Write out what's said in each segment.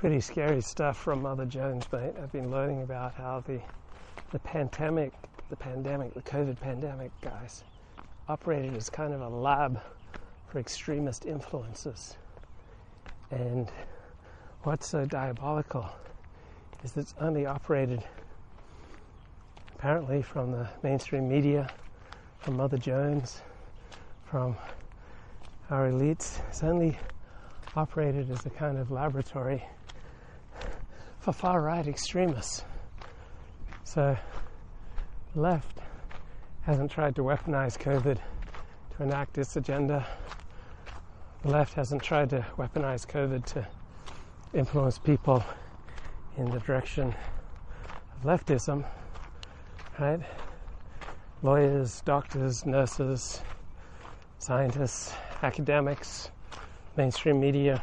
pretty scary stuff from Mother Jones, mate. I've been learning about how the the pandemic, the pandemic, the COVID pandemic, guys, operated as kind of a lab for extremist influences. And what's so diabolical is that it's only operated apparently from the mainstream media, from Mother Jones, from our elites. It's only operated as a kind of laboratory for far right extremists. So, left hasn't tried to weaponize COVID to enact its agenda. The left hasn't tried to weaponize COVID to influence people in the direction of leftism, right? Lawyers, doctors, nurses, scientists, academics, mainstream media,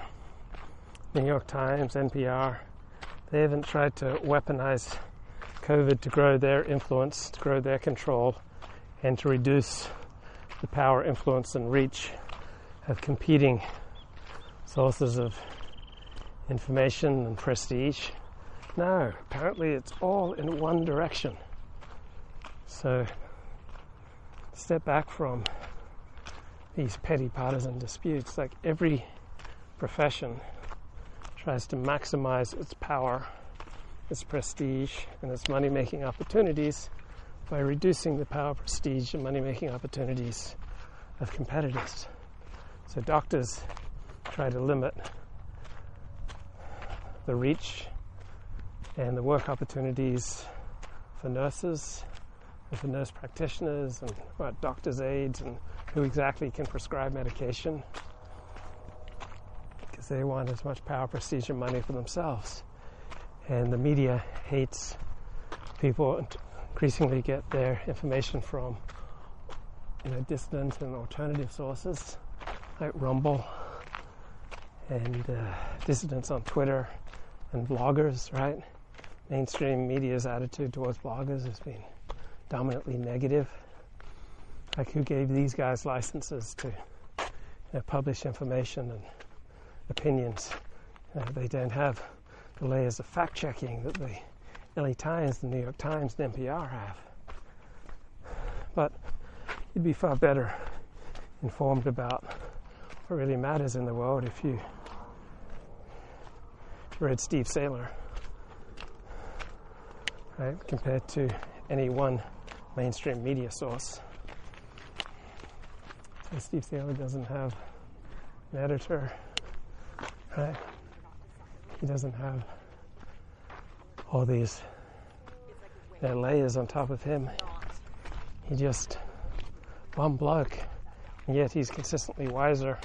New York Times, NPR, they haven't tried to weaponize COVID to grow their influence, to grow their control, and to reduce the power, influence, and reach of competing sources of information and prestige. No, apparently it's all in one direction. So, step back from these petty partisan disputes. Like every profession tries to maximize its power, its prestige, and its money making opportunities by reducing the power, prestige, and money making opportunities of competitors. So doctors try to limit the reach and the work opportunities for nurses and for nurse practitioners and what, doctors' aides and who exactly can prescribe medication because they want as much power, prestige, and money for themselves. And the media hates people increasingly get their information from you know, dissident and alternative sources like Rumble and uh, dissidents on Twitter and bloggers, right? Mainstream media's attitude towards bloggers has been dominantly negative. Like, who gave these guys licenses to you know, publish information and opinions? Know, they don't have the layers of fact checking that the LA Times, the New York Times, and NPR have. But you'd be far better informed about what really matters in the world if you read Steve Sailer, right, compared to any one mainstream media source. So Steve Sailer doesn't have an editor, right? He doesn't have all these you layers on top of him. He just one bloke, and yet he's consistently wiser,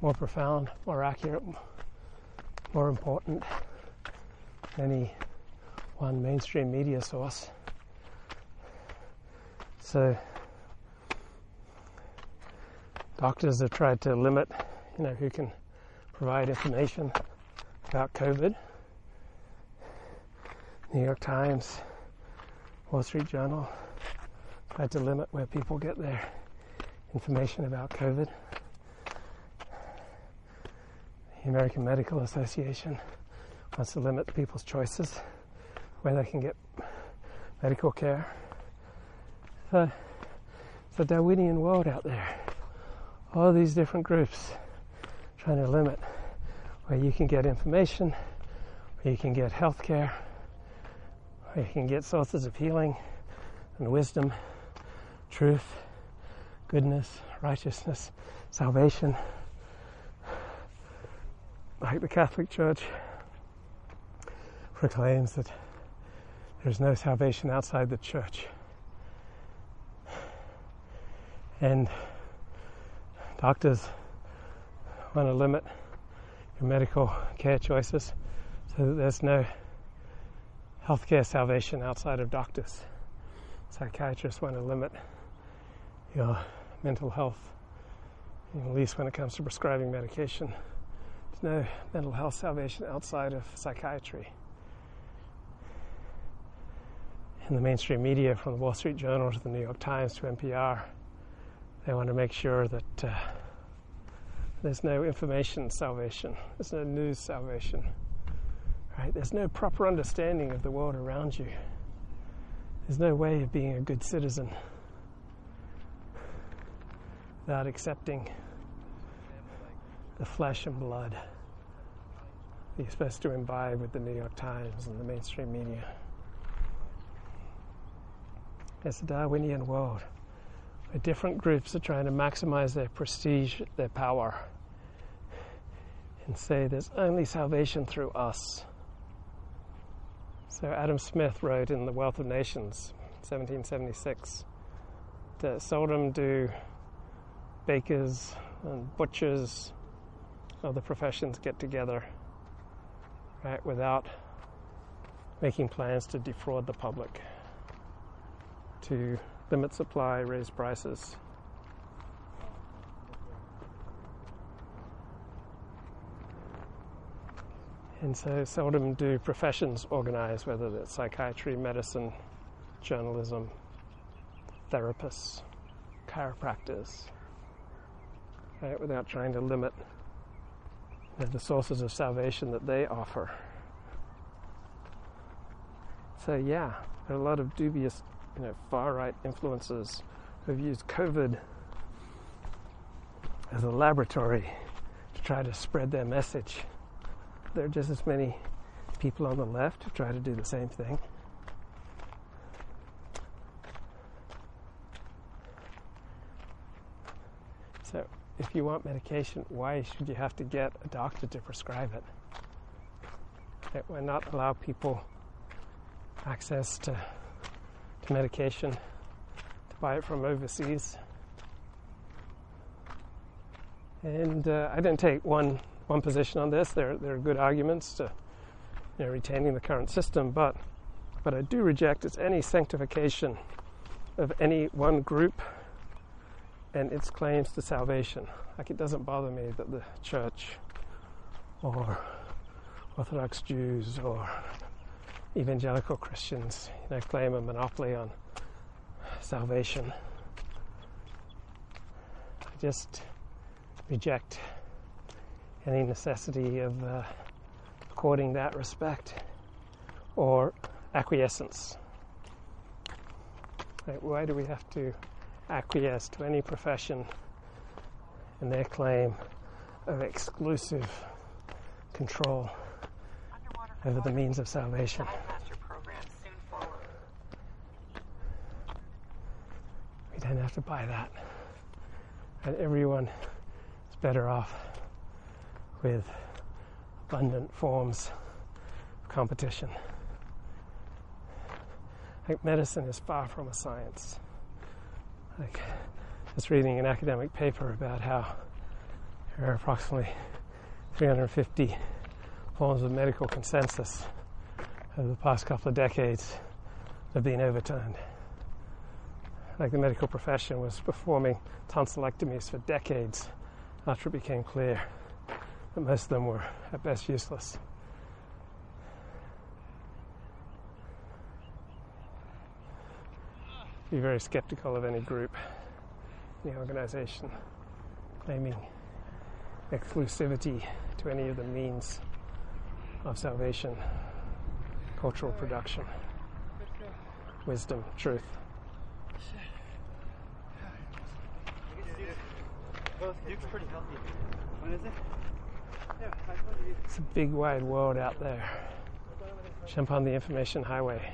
more profound, more accurate, more important than any one mainstream media source. So doctors have tried to limit, you know, who can provide information about COVID. New York Times, Wall Street Journal tried to limit where people get their information about COVID. The American Medical Association wants to limit people's choices where they can get medical care. So it's a Darwinian world out there. All these different groups trying to limit where you can get information, where you can get health care, where you can get sources of healing and wisdom, truth, goodness, righteousness, salvation like the Catholic Church proclaims that there's no salvation outside the church. And doctors want to limit your medical care choices so that there's no healthcare salvation outside of doctors. Psychiatrists want to limit your mental health, at least when it comes to prescribing medication. There's no mental health salvation outside of psychiatry. In the mainstream media, from the Wall Street Journal to the New York Times to NPR, they want to make sure that uh, there's no information salvation, there's no news salvation, Right? There's no proper understanding of the world around you. There's no way of being a good citizen without accepting the flesh and blood that you're supposed to imbibe with the New York Times and the mainstream media. It's a Darwinian world different groups are trying to maximize their prestige, their power, and say there's only salvation through us. So Adam Smith wrote in The Wealth of Nations, 1776, that seldom do bakers and butchers of the professions get together, right, without making plans to defraud the public, to limit supply, raise prices. And so seldom do professions organize, whether that's psychiatry, medicine, journalism, therapists, chiropractors, right, without trying to limit the sources of salvation that they offer. So, yeah, there are a lot of dubious, you know, far right influences who've used COVID as a laboratory to try to spread their message there are just as many people on the left who try to do the same thing. So, if you want medication, why should you have to get a doctor to prescribe it? Why not allow people access to medication to buy it from overseas? And uh, I didn't take one one position on this. There, there are good arguments to you know, retaining the current system, but but I do reject its any sanctification of any one group and its claims to salvation. Like it doesn't bother me that the church or Orthodox Jews or evangelical Christians you know, claim a monopoly on salvation. I just reject any necessity of uh, according that respect or acquiescence. Like, why do we have to acquiesce to any profession and their claim of exclusive control over the means of salvation? We don't have to buy that. And everyone is better off with abundant forms of competition. Like medicine is far from a science. Like I was reading an academic paper about how there are approximately 350 forms of medical consensus over the past couple of decades have been overturned. Like the medical profession was performing tonsillectomies for decades after it became clear that most of them were at best useless. Be very skeptical of any group, any organization claiming exclusivity to any of the means of salvation, cultural production, wisdom, truth. Duke's pretty healthy. When is it? It's a big wide world out there. Jump on the information highway.